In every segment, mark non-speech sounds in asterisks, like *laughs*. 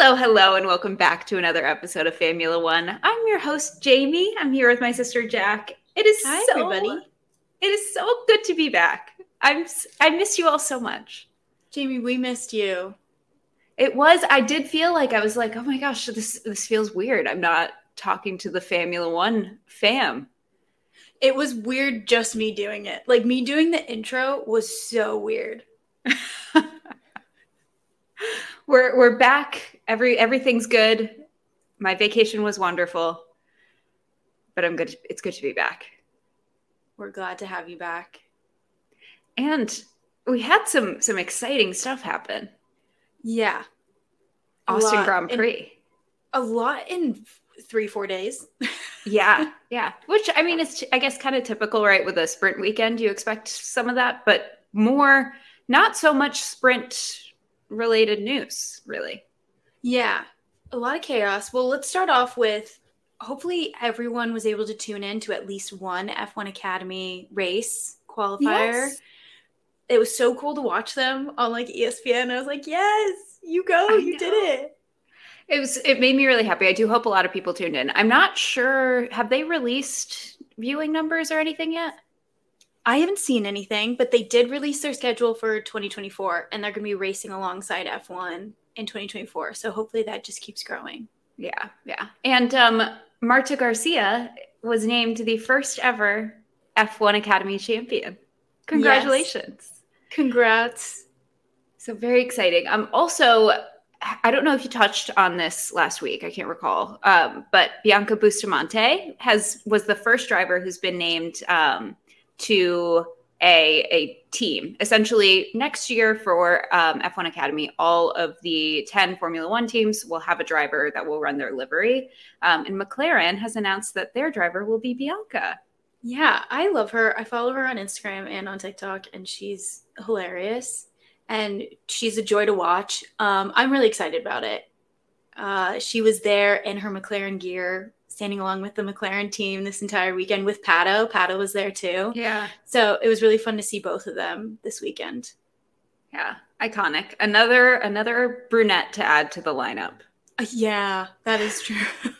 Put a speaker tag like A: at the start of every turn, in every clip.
A: Hello, hello, and welcome back to another episode of Famula One. I'm your host, Jamie. I'm here with my sister Jack. It is
B: Hi,
A: so,
B: everybody.
A: It is so good to be back. I'm I miss you all so much.
B: Jamie, we missed you.
A: It was I did feel like I was like, oh my gosh, this this feels weird. I'm not talking to the Famula One fam.
B: It was weird just me doing it. Like me doing the intro was so weird. *laughs*
A: We're we're back. Every everything's good. My vacation was wonderful. But I'm good. It's good to be back.
B: We're glad to have you back.
A: And we had some some exciting stuff happen.
B: Yeah.
A: Austin Grand
B: in-
A: Prix.
B: A lot in three, four days. *laughs*
A: yeah, yeah. Which I mean, it's I guess kind of typical, right? With a sprint weekend, you expect some of that, but more, not so much sprint related news, really.
B: Yeah. A lot of chaos. Well, let's start off with hopefully everyone was able to tune in to at least one F1 Academy race qualifier. It was so cool to watch them on like ESPN. I was like, yes, you go,
A: I
B: you did it.
A: It was. It made me really happy. I do hope a lot of people tuned in. I'm not sure. Have they released viewing numbers or anything yet?
B: I haven't seen anything, but they did release their schedule for 2024 and they're going to be racing alongside F1 in 2024. So hopefully that just keeps growing.
A: Yeah, yeah. And um, Marta Garcia was named the first ever F1 Academy champion. Congratulations.
B: Congrats.
A: So very exciting. Um, also, I don't know if you touched on this last week. I can't recall. Um, but Bianca Bustamante has was the first driver who's been named um, to a a team. Essentially, next year for um, F1 Academy, all of the ten Formula One teams will have a driver that will run their livery. Um, and McLaren has announced that their driver will be Bianca.
B: Yeah, I love her. I follow her on Instagram and on TikTok and she's hilarious and she's a joy to watch. Um, I'm really excited about it. Uh, she was there in her McLaren gear, standing along with the McLaren team this entire weekend with Pato. Pato was there too.
A: Yeah,
B: So it was really fun to see both of them this weekend.
A: yeah, iconic. Another another brunette to add to the lineup.
B: Uh, Yeah, that is true. *laughs*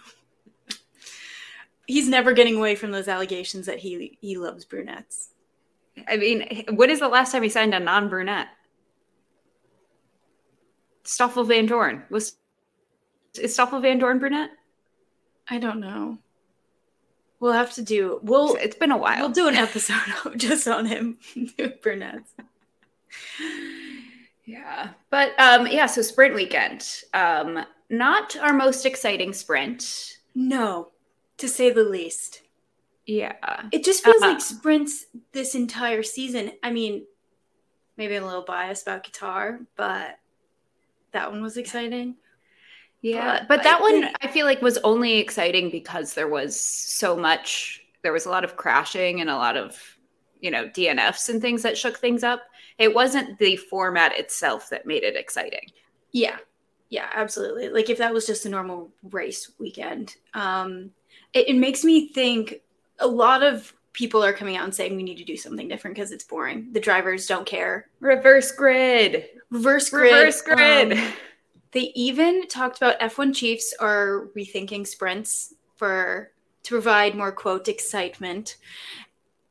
B: He's never getting away from those allegations that he he loves brunettes.
A: I mean, when is the last time he signed a non-brunette? Stoffel Vandoorne was is Stoffel Vandoorne brunette?
B: I don't know. We'll have to do we'll
A: it's been a while.
B: we'll do an episode *laughs* just on him *laughs* brunettes.
A: yeah, but um, yeah. So sprint weekend, um, not our most exciting sprint.
B: No, to say the least.
A: Yeah,
B: It just feels
A: Uh-uh.
B: like sprints this entire season. I mean, maybe I'm a little biased about Qatar, but that one was exciting.
A: Yeah.
B: But
A: But, that
B: I
A: one
B: think-
A: I feel like was only exciting because there was so much. There was a lot of crashing and a lot of you know DNFs and things that shook things up. It wasn't the format itself that made it exciting.
B: Yeah. Yeah, absolutely. Like if that was just a normal race weekend. Um it, it makes me think a lot of people are coming out and saying we need to do something different because it's boring. The drivers don't care.
A: Reverse grid.
B: Reverse grid.
A: Reverse grid.
B: um, they even talked about F1 Chiefs are rethinking sprints for to provide more quote excitement,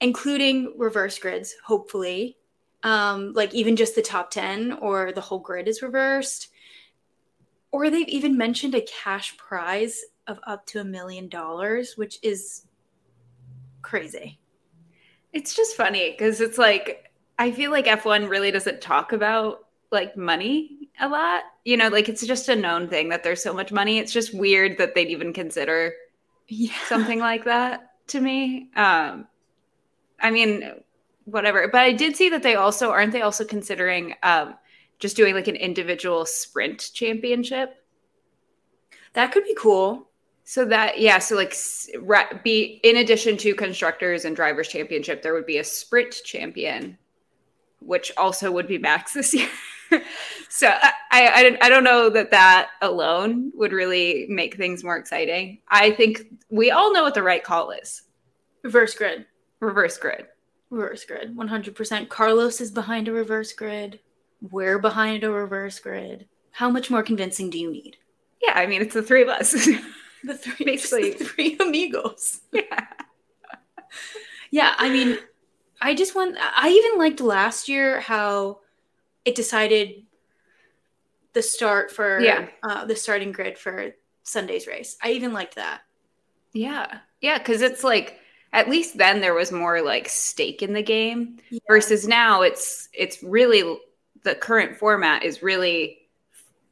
B: including reverse grids, hopefully. Um, like even just the top 10 or the whole grid is reversed. Or they've even mentioned a cash prize of up to a million dollars, which is crazy.
A: It's just funny because it's like I feel like F1 really doesn't talk about like money a lot. You know, like it's just a known thing that there's so much money. It's just weird that they'd even consider
B: Yeah.
A: something like that to me. Um I mean, whatever. But I did see that they also aren't they also considering um just doing like an individual sprint championship.
B: That could be cool.
A: So that yeah, so like be in addition to constructors and drivers championship, there would be a sprint champion, which also would be Max this year. *laughs* *laughs* so I, I I don't- know that that alone would really make things more exciting. I think we all know what the right call is:
B: Reverse grid.
A: reverse grid.
B: Reverse grid. 100%. Carlos is behind a reverse grid. We're behind a reverse grid. How much more convincing do you need?
A: Yeah, I mean it's the three of us. *laughs*
B: The three,
A: Basically.
B: the three amigos.
A: yeah.
B: Yeah, I mean, I just want. I even liked last year how it decided the start for
A: Yeah.
B: uh, the starting grid for Sunday's race. I even liked that.
A: Yeah. Yeah, cuz it's like at least then there was more like stake in the game
B: Yeah.
A: versus now it's it's really the current format is really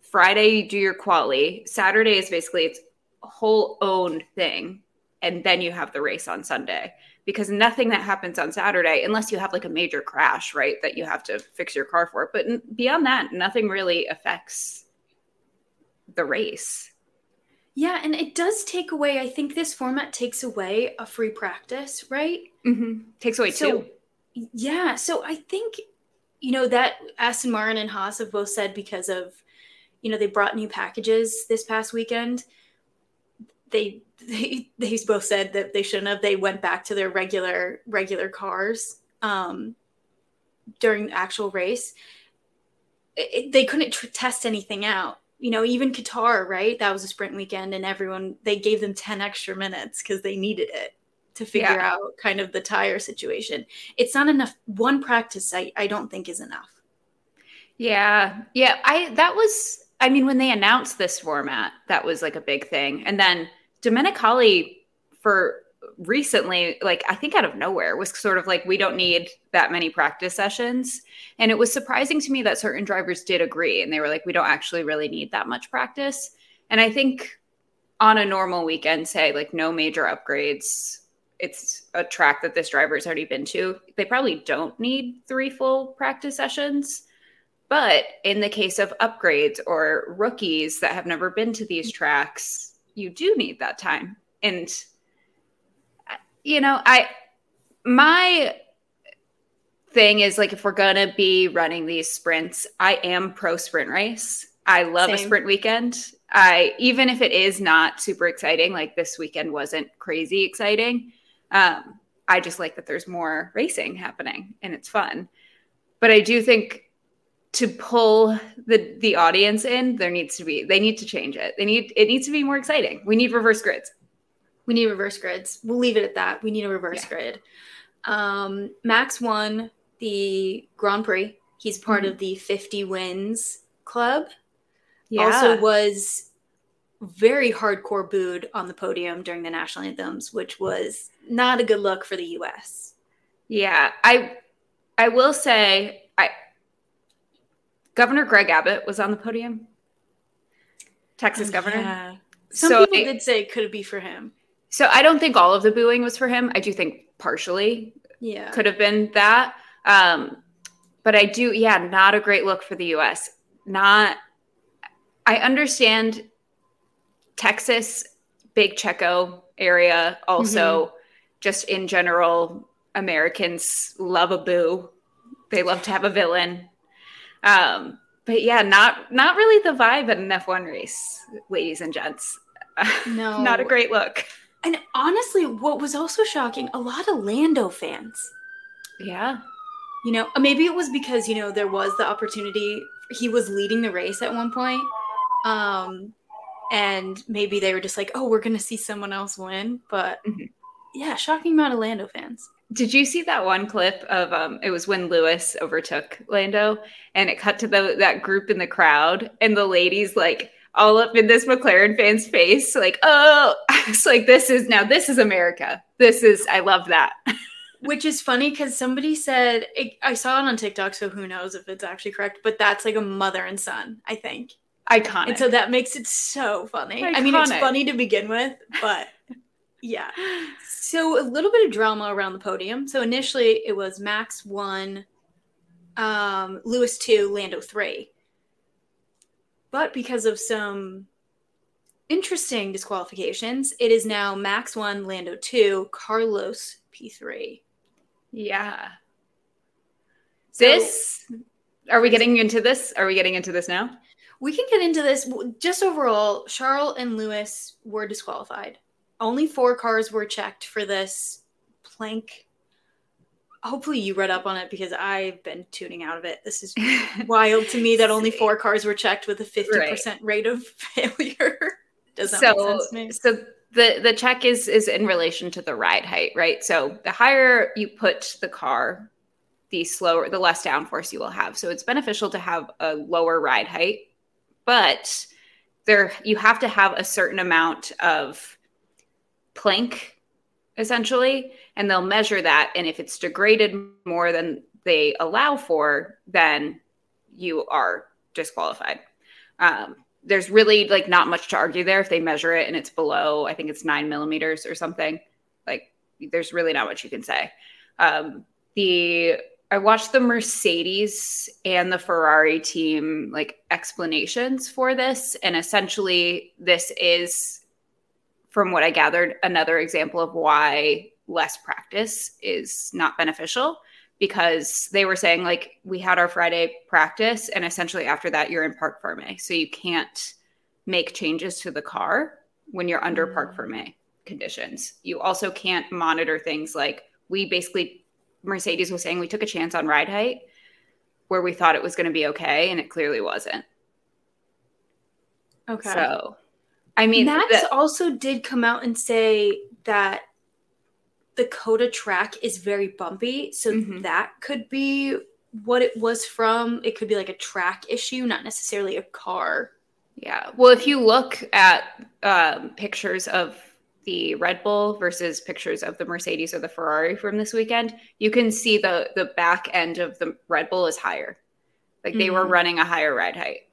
A: Friday you do your quali, Saturday is basically its a whole owned thing and then you have the race on Sunday because nothing that happens on Saturday unless you have like a major crash, right, that you have to fix your car for, but n- beyond that nothing really affects the race.
B: Yeah, and it does take away. I think this format takes away a free practice, right?
A: Mm-hmm. Takes away
B: So-
A: two.
B: Yeah, so I think you know that Aston Martin and Haas have both said because of you know they brought new packages this past weekend. They they they both said that they shouldn't have. They went back to their regular regular cars um, during the actual race. It, it- they couldn't tr- test anything out. You know, even Qatar, right? That was a sprint weekend, and everyone they gave them ten extra minutes because they needed it to figure
A: Yeah.
B: out kind of the tire situation it's not enough one practice I, I don't think is enough
A: Yeah. Yeah. I that was I mean, when they announced this format, that was like a big thing. And then Domenicali for recently, like I think out of nowhere, was sort of like, we don't need that many practice sessions. And it was surprising to me that certain drivers did agree. And they were like, we don't actually really need that much practice. And I think on a normal weekend, say like no major upgrades, it's a track that this driver's already been to. They probably don't need three full practice sessions. But in the case of upgrades or rookies that have never been to these tracks, you do need that time. And you know, I my thing is like if we're going to be running these sprints, I am pro sprint race. I love a sprint weekend. I even if it is not super exciting, like this weekend wasn't crazy exciting. Um, I just like that there's more racing happening and it's fun. But I do think to pull the the audience in, there needs to be they need to change it. They need it needs to be more exciting. We need reverse grids.
B: we need reverse grids we'll leave it at that we need a reverse
A: Yeah.
B: grid um, max won the grand prix he's part
A: Mhm.
B: of the 50 wins club
A: Yeah.
B: also was very hardcore booed on the podium during the national anthems which was not a good look for the us
A: Yeah, I I will say I Governor Greg Abbott was on the podium. Texas governor.
B: Oh, Yeah. Some
A: So
B: people
A: I-
B: did say it could be for him.
A: So I don't think all of the booing was for him. I do think partially
B: Yeah.
A: could have been that. Um, but I do, yeah, not a great look for the US. Not, I understand Texas, big Checo area, also just in general, Americans love a boo. They love to have a villain. Um, but yeah, not not really the vibe at an F1 race, ladies and gents. *laughs*
B: No.
A: not a great look.
B: And honestly, what was also shocking, a lot of Lando fans.
A: Yeah.
B: You know, maybe it was because, you know, there was the opportunity. He was leading the race at one point. Um, and maybe they were just like, oh, we're going to see someone else win. But
A: Mhm.
B: yeah, shocking amount of Lando fans.
A: Did you see that one clip of um it was when Lewis overtook Lando and it cut to the that group in the crowd and the ladies like all up in this McLaren fan's face like oh *laughs* it's like this is now this is America. This is I love that. *laughs*
B: Which is funny because somebody said, it, I saw it on TikTok, so who knows if it's actually correct, but that's like a mother and son, I think.
A: Iconic.
B: And so that makes it so funny. I mean, it's funny to begin with, but yeah. *gasps* So a little bit of drama around the podium. So initially it was Max one, um, Lewis two, Lando three. But because of some interesting disqualifications, it is now Max one, Lando two, Carlos P three.
A: yeah.
B: So-
A: This are we getting into this? Are we getting into this now?
B: We can get into this. Just overall, Charles and Lewis were disqualified. Only four cars were checked for this plank. Hopefully, you read up on it because I've been tuning out of it. This is *laughs* wild to me that only four cars were checked with a 50% rate of *laughs* failure. Does that
A: so,
B: make sense to me?
A: So the the check is is in relation to the ride height, right? So the higher you put the car, the slower, the less downforce you will have. So it's beneficial to have a lower ride height, but there you have to have a certain amount of plank essentially and they'll measure that. And if it's degraded more than they allow for then you are disqualified. Um, there's really like not much to argue there if they measure it and it's below i think it's nine millimeters or something. Like there's really not much you can say. Um, the i watched the mercedes and the ferrari team like explanations for this. And essentially this is from what I gathered, another example of why less practice is not beneficial because they were saying like we had our Friday practice and essentially after that you're in parc ferme. So you can't make changes to the car when you're under parc
B: Mm.
A: ferme conditions. You also can't monitor things like we basically Mercedes was saying we took a chance on ride height where we thought it was going to be okay and it clearly wasn't.
B: Okay.
A: So I mean
B: Max
A: the-
B: also did come out and say that the COTA track is very bumpy, so
A: Mhm.
B: that could be what it was from. It could be like a track issue, not necessarily a car.
A: Yeah. Well, if you look at um, pictures of the Red Bull versus pictures of the Mercedes or the Ferrari from this weekend, you can see the the back end of the Red Bull is higher. Like they were
B: Mhm.
A: running a higher ride height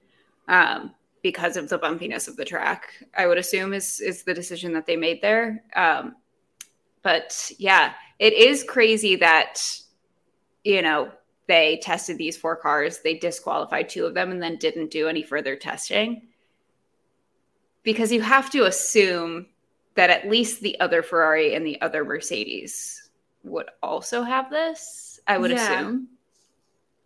A: um, because of the bumpiness of the track. I would assume is is the decision that they made there. Um, but yeah, it is crazy that you know they tested these four cars, they disqualified two of them, and then didn't do any further testing because you have to assume that at least the other Ferrari and the other Mercedes would also have this. I would
B: Yeah.
A: assume.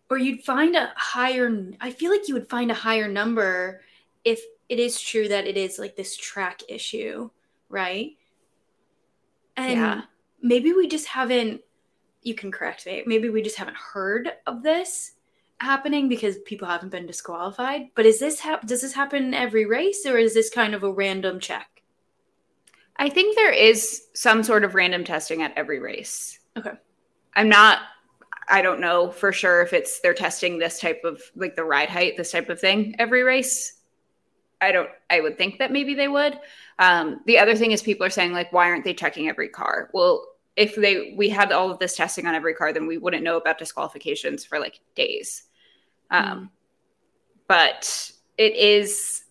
B: Or you'd find a higher I feel like you would find a higher number if it is true that it is like this track issue, right? And
A: Yeah.
B: maybe we just haven't you can correct me. Maybe we just haven't heard of this happening because people haven't been disqualified. But is this hap- does this happen in every race or is this kind of a random check?
A: I think there is some sort of random testing at every race.
B: Okay.
A: I'm not I don't know for sure if it's they're testing this type of like the ride height, this type of thing every race. I don't I would think that maybe they would. Um, the other thing is people are saying like why aren't they checking every car? Well, if they we had all of this testing on every car, then we wouldn't know about disqualifications for like days. Um, but it is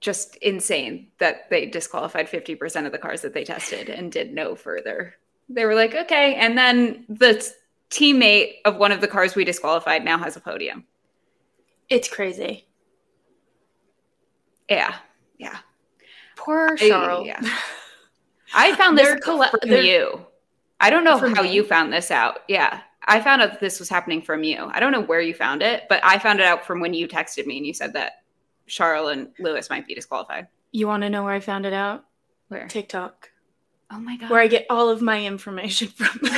A: just insane that they disqualified 50% of the cars that they tested and did no further. They were like, okay. And then the teammate of one of the cars we disqualified now has a podium.
B: It's crazy.
A: Yeah. Yeah.
B: Poor
A: I-
B: Charles.
A: yeah. *laughs* I found this
B: They're
A: from you. I don't know
B: From
A: how
B: me?
A: you found this out. Yeah. I found out that this was happening from you. I don't know where you found it, but I found it out from when you texted me and you said that Charles and Lewis might be disqualified.
B: You want to know where I found it out?
A: Where?
B: TikTok.
A: Oh my god.
B: where I get all of my information from. *laughs*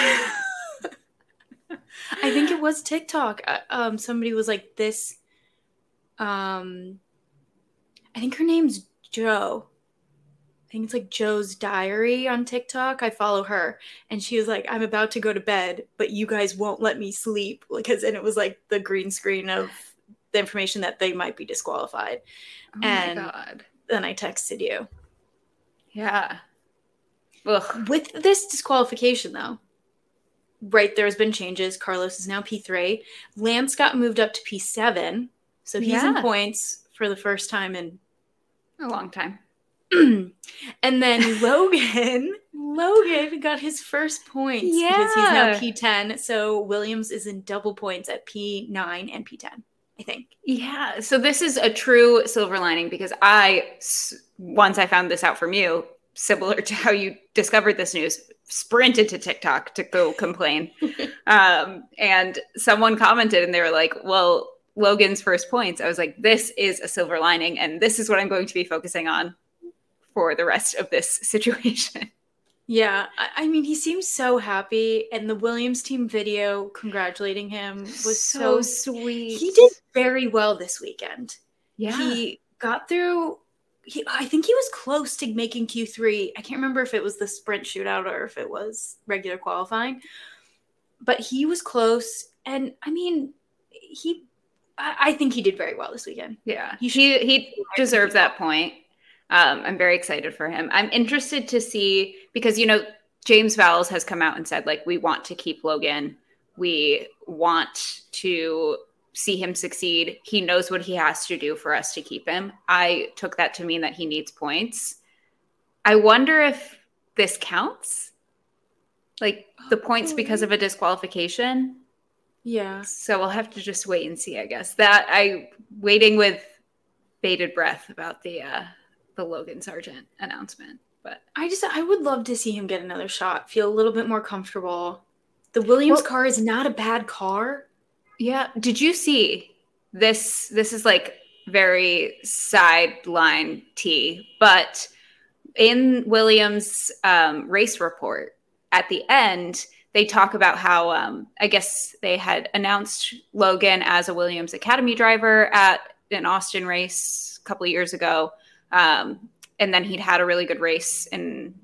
B: I think it was TikTok. Uh, Um, somebody was like this. Um, I think her name's Joe. I think it's like Joe's Diary on TikTok. I follow her, and she was like, "I'm about to go to bed, but you guys won't let me sleep because." And it was like the green screen of the information that they might be disqualified.
A: Oh my
B: and-
A: god.
B: Then I texted you
A: Yeah. Ugh.
B: with this disqualification though right there's been changes carlos is now p3 lance got moved up to p7 so he's in points for the first time in
A: A long time. *clears throat*
B: and then *laughs* logan logan got his first points because he's now p10 so williams is in double points at p9 and p10 i think
A: Yeah. So this is a true silver lining because I, once I found this out from you, similar to how you discovered this news, sprinted to TikTok to go complain. *laughs* um, and someone commented and they were like, well, Logan's first points. I was like, this is a silver lining. And this is what I'm going to be focusing on for the rest of this *laughs* situation.
B: yeah I, I mean he seems so happy and the williams team video congratulating him was so,
A: sweet.
B: he did very well this weekend
A: Yeah.
B: he got through he, I think he was close to making Q3. I can't remember if it was the sprint shootout or if it was regular qualifying, but he was close. And I mean, he, I, I think he did very well this weekend.
A: Yeah, he he, he deserves that point. Um, I'm very excited for him. I'm interested to see because you know James Vowles has come out and said like we want to keep Logan. We want to see him succeed. He knows what he has to do for us to keep him. I took that to mean that he needs points. I wonder if this counts. Like the points because of a disqualification.
B: Yeah.
A: So we'll have to just wait and see, I guess. That I waiting with bated breath about the uh the Logan Sargeant announcement. But
B: I just I would love to see him get another shot, feel a little bit more comfortable. The Williams well, car is not a bad car.
A: Yeah. Did you see this? This is like very sideline T, but in Williams' um, race report at the end, they talk about how um, I guess they had announced Logan as a Williams Academy driver at an Austin race a couple of years ago. Um, and then he'd had a really good race in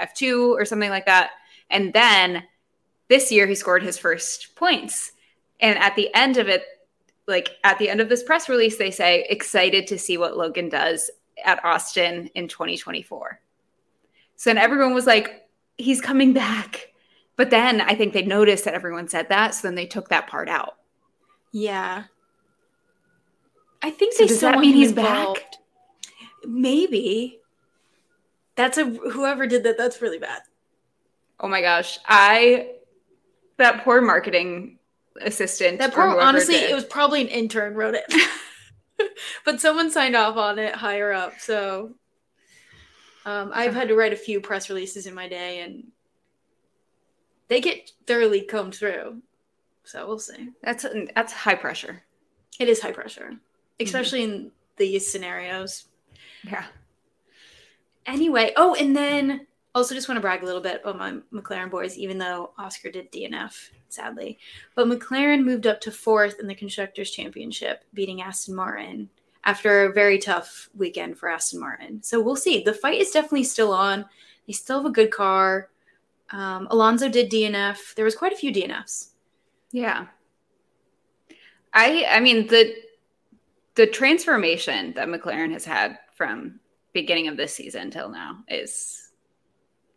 A: F2 or something like that. And then this year he scored his first points. And at the end of it, like at the end of this press release, they say, excited to see what Logan does at Austin in 2024. So then everyone was like, he's coming back. But then I think they noticed that everyone said that. So then they took that part out.
B: Yeah. I think
A: so they does that mean he's involved. back?
B: Maybe. That's a whoever did that. That's really bad.
A: Oh my gosh, I that poor marketing assistant.
B: That poor. Honestly, did. it was probably an intern wrote it, *laughs* but someone signed off on it higher up. So um, I've had to write a few press releases in my day, and they get thoroughly combed through. So we'll see.
A: That's that's high pressure.
B: It is high pressure, especially mm-hmm. in these scenarios.
A: Yeah.
B: Anyway, oh, and then also just want to brag a little bit about my McLaren boys, even though Oscar did DNF, sadly. But McLaren moved up to fourth in the Constructors' Championship, beating Aston Martin after a very tough weekend for Aston Martin. So we'll see. The fight is definitely still on. They still have a good car. Um, Alonso did DNF. There was quite a few DNFs.
A: Yeah. I I mean the the transformation that McLaren has had from beginning of this season till now is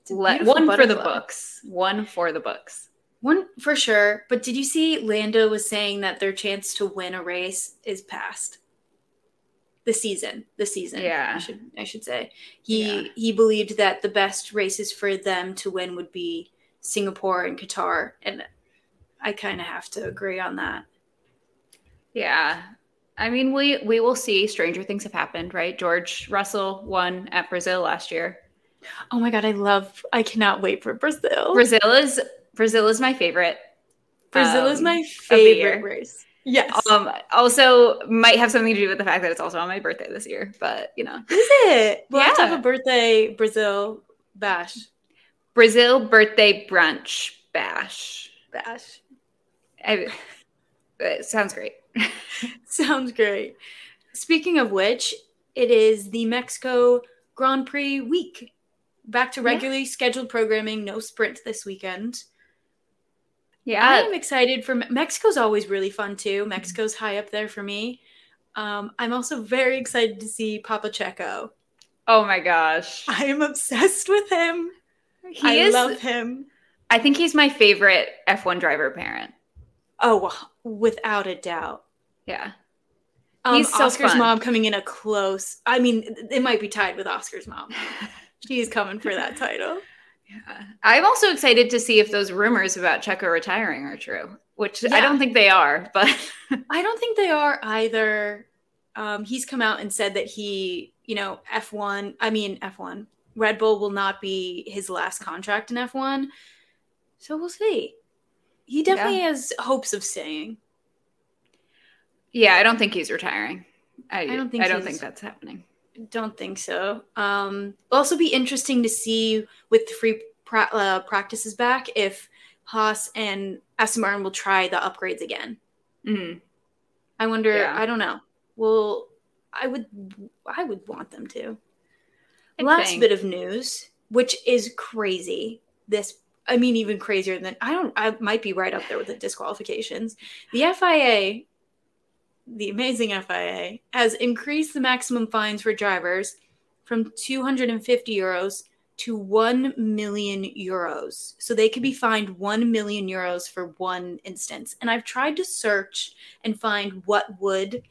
A: le- one butterfly. for the books. One for the books.
B: One for sure. But did you see Lando was saying that their chance to win a race is past? The season. The season.
A: Yeah.
B: I should I should say. He yeah. he believed that the best races for them to win would be Singapore and Qatar. And I kind of have to agree on that.
A: Yeah. I mean, we we will see. Stranger things have happened, right? George Russell won at Brazil last year.
B: Oh my god, I love! I cannot wait for Brazil.
A: Brazil is Brazil is my favorite.
B: Brazil um, is my favorite race.
A: Yes. Um, also, might have something to do with the fact that it's also on my birthday this year, but you know, is
B: it? We'll yeah. have a birthday Brazil bash.
A: Brazil birthday brunch bash.
B: Bash.
A: I, it sounds great. *laughs*
B: Sounds great. Speaking of which, it is the Mexico Grand Prix week. Back to regularly yeah. scheduled programming, no sprint this weekend. Yeah. I am excited for Mexico's always really fun too. Mexico's high up there for me. Um, I'm also very excited to see Papa Checo.
A: Oh my gosh. *laughs*
B: I am obsessed with him. He I is, love him.
A: I think he's my favorite F1 driver parent.
B: Oh, without a doubt.
A: Yeah.
B: Um, He's so Oscar's fun. mom coming in a close. I mean, it might be tied with Oscar's mom. *laughs* She's coming for that title.
A: Yeah. I'm also excited to see if those rumors about Checo retiring are true, which yeah. I don't think they are, but *laughs*
B: I don't think they are either. Um, he's come out and said that he, you know, F1, I mean, F1, Red Bull will not be his last contract in F1. So we'll see. He definitely yeah. has hopes of staying.
A: Yeah, I don't think he's retiring. I, I don't think I don't think that's happening.
B: Don't think so. Um, also be interesting to see with the free pra- uh, practices back if Haas and Aston Martin will try the upgrades again.
A: Mm-hmm.
B: I wonder. Yeah. I don't know. Well, I would. I would want them to. Last
A: thing.
B: bit of news, which is crazy. This, I mean, even crazier than I don't. I might be right up there with the disqualifications. The FIA, the amazing FIA, has increased the maximum fines for drivers from 250 euros to 1 million euros. So they could be fined 1 million euros for one instance. And I've tried to search and find what would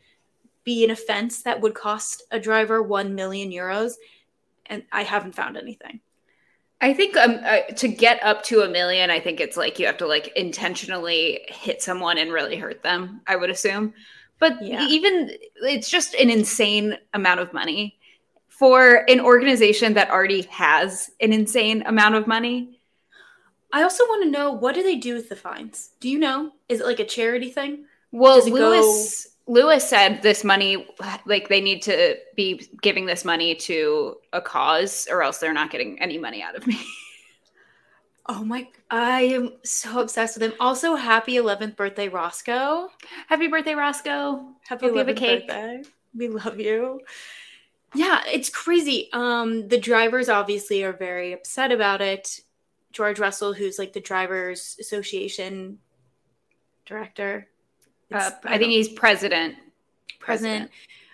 B: be an offense that would cost a driver 1 million euros and I haven't found anything.
A: I think um, uh, to get up to a million, I think it's like you have to like intentionally hit someone and really hurt them. I would assume, but
B: Yeah.
A: even it's just an insane amount of money for an organization that already has an insane amount of money.
B: I also want to know what do they do with the fines? Do you know? Is it like a charity thing?
A: Well, Lewis Lewis said this money, like they need to be giving this money to a cause, or else they're not getting any money out of me. *laughs*
B: Oh my I am so obsessed with him. Also, happy 11th birthday, Roscoe.
A: Happy birthday, Roscoe!
B: Happy
A: Hope you have a
B: 11th
A: cake.
B: birthday. We love you. Yeah, it's crazy. Um, the drivers obviously are very upset about it. George Russell, who's like the drivers association director.
A: Uh,
B: It's-
A: I think he's president.
B: president.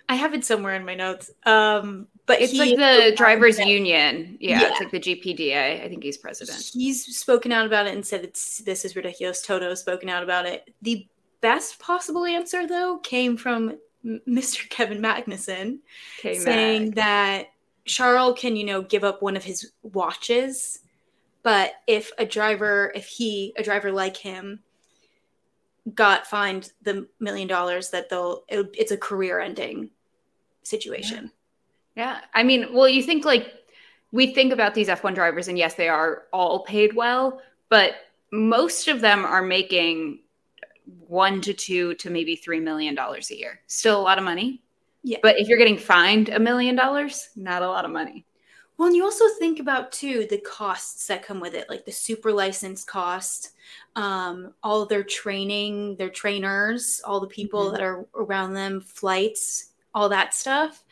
B: I have it somewhere in my notes. Um, but
A: It's like the drivers' union. Yeah,
B: Yeah.
A: it's like the GPDA. I think he's president.
B: He's spoken out about it and said it's this is ridiculous. Toto has spoken out about it. The best possible answer though came from Mr. *laughs* Kevin Magnussen
A: Okay,
B: saying that Charles can, you know, give up one of his watches, but if a driver, if he, a driver like him, got fined the million dollars, that they'll, it, it's a career-ending situation.
A: Yeah, I mean, well, you think like we think about these F1 drivers, and yes, they are all paid well, but most of them are making one to two to maybe three million dollars a year. Still a lot of money.
B: Yeah.
A: But if you're getting fined a million dollars, not a lot of money.
B: Well, and you also think about too the costs that come with it, like the super license cost, um, all their training, their trainers, all the people
A: Mhm.
B: that are around them, flights, all that stuff.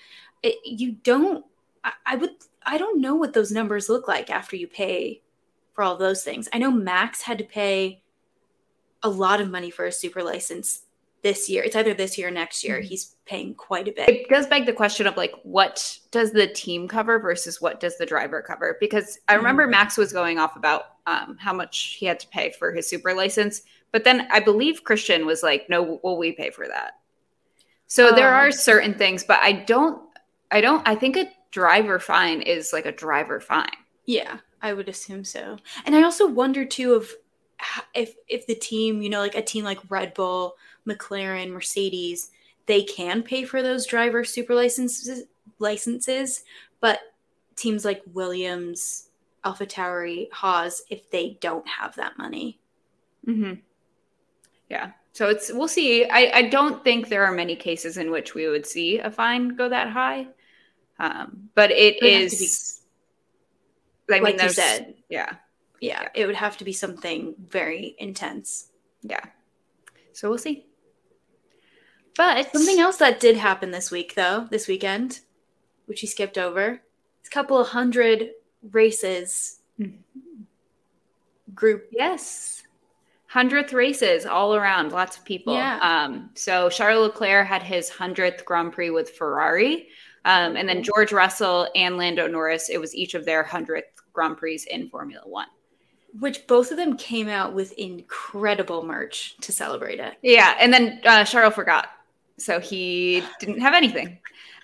B: It, you don't. I, I would. I don't know what those numbers look like after you pay for all those things. I know Max had to pay a lot of money for a super license this year. It's either this year or next year.
A: Mhm.
B: He's paying quite a bit.
A: It does beg the question of like, what does the team cover versus what does the driver cover? Because I remember Max was going off about um, how much he had to pay for his super license, but then I believe Christian was like, "No, will we pay for that?" So there
B: Oh.
A: are certain things, but I don't, I don't, I think a driver fine is like a driver fine.
B: Yeah, I would assume so. And I also wonder too of if if the team, you know, like a team like Red Bull, McLaren, Mercedes, they can pay for those driver super licenses licenses, but teams like Williams, AlphaTauri, Haas, if they don't have that money.
A: Mm-hmm. Yeah. So it's we'll see. I, I don't think there are many cases in which we would see a fine go that high, um, but it
B: It to be-
A: is. I mean,
B: like you
A: there's
B: said.
A: yeah,
B: Yeah, it would have to be something very intense.
A: yeah. So we'll see. But
B: Something else that did happen this week, though, this weekend, which you skipped over, it's a couple of hundred races. Group.
A: Yes. Hundredth races all around, lots of people.
B: Yeah.
A: Um, so Charles Leclerc had his hundredth Grand Prix with Ferrari, um, and then George Russell and Lando Norris. It was each of their hundredth Grand Prix in Formula One.
B: Which both of them came out with incredible merch to celebrate it.
A: Yeah, and then uh, Charles forgot, so he didn't have anything. *laughs*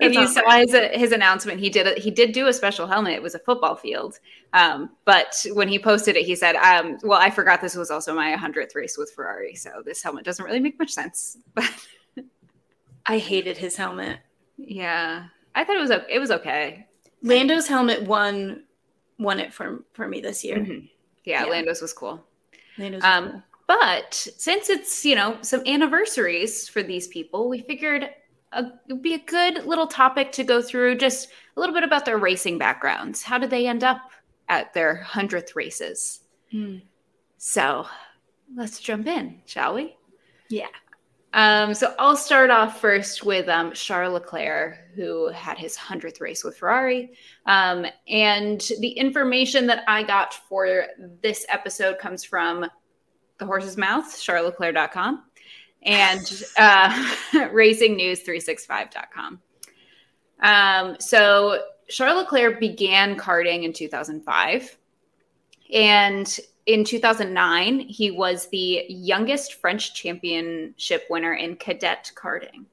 A: if you
B: not
A: saw his, his announcement, he did a, he did do a special helmet. It was a football field, um, but when he posted it, he said, um, "Well, I forgot this was also my hundredth race with Ferrari, so this helmet doesn't really make much sense." But *laughs*
B: I hated his helmet.
A: yeah, I thought it was it was okay.
B: Lando's helmet won won it for for me this year.
A: Mhm. Yeah,
B: Yeah.
A: Lando's was cool.
B: Lando's was
A: Um,
B: cool.
A: But since it's, you know, some anniversaries for these people, we figured a, it'd be a good little topic to go through just a little bit about their racing backgrounds. How did they end up at their 100th races?
B: Hmm.
A: So let's jump in, shall we?
B: Yeah.
A: Um, so I'll start off first with um, Charles Leclerc, who had his 100th race with Ferrari. Um, and the information that I got for this episode comes from the horse's mouth, charlesleclerc.com, and *laughs* uh, *laughs* racingnews365.com. Um, so Charles Leclerc began karting in 2005. And in 2009, he was the youngest French championship winner in cadet karting.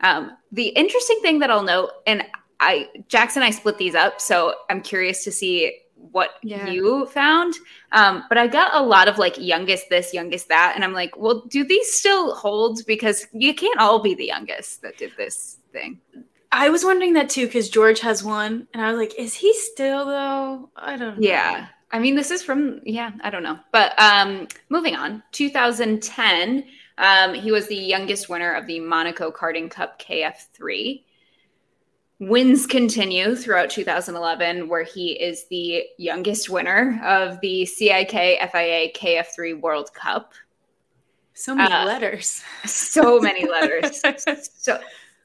A: Um, the interesting thing that I'll note, and I Jackson I split these up, so I'm curious to see what yeah. you found. Um, but I got a lot of like youngest this, youngest that, and I'm like, well, do these still hold? Because you can't all be the youngest that did this thing.
B: I was wondering that too because George has one, and I was like, is he still though? I don't. know.
A: Yeah, I mean, this is from yeah, I don't know, but um, moving on, 2010, um, he was the youngest winner of the Monaco Karting Cup KF3. Wins continue throughout 2011, where he is the youngest winner of the CIK FIA KF3 World Cup.
B: So many uh, letters.
A: So many letters. *laughs* so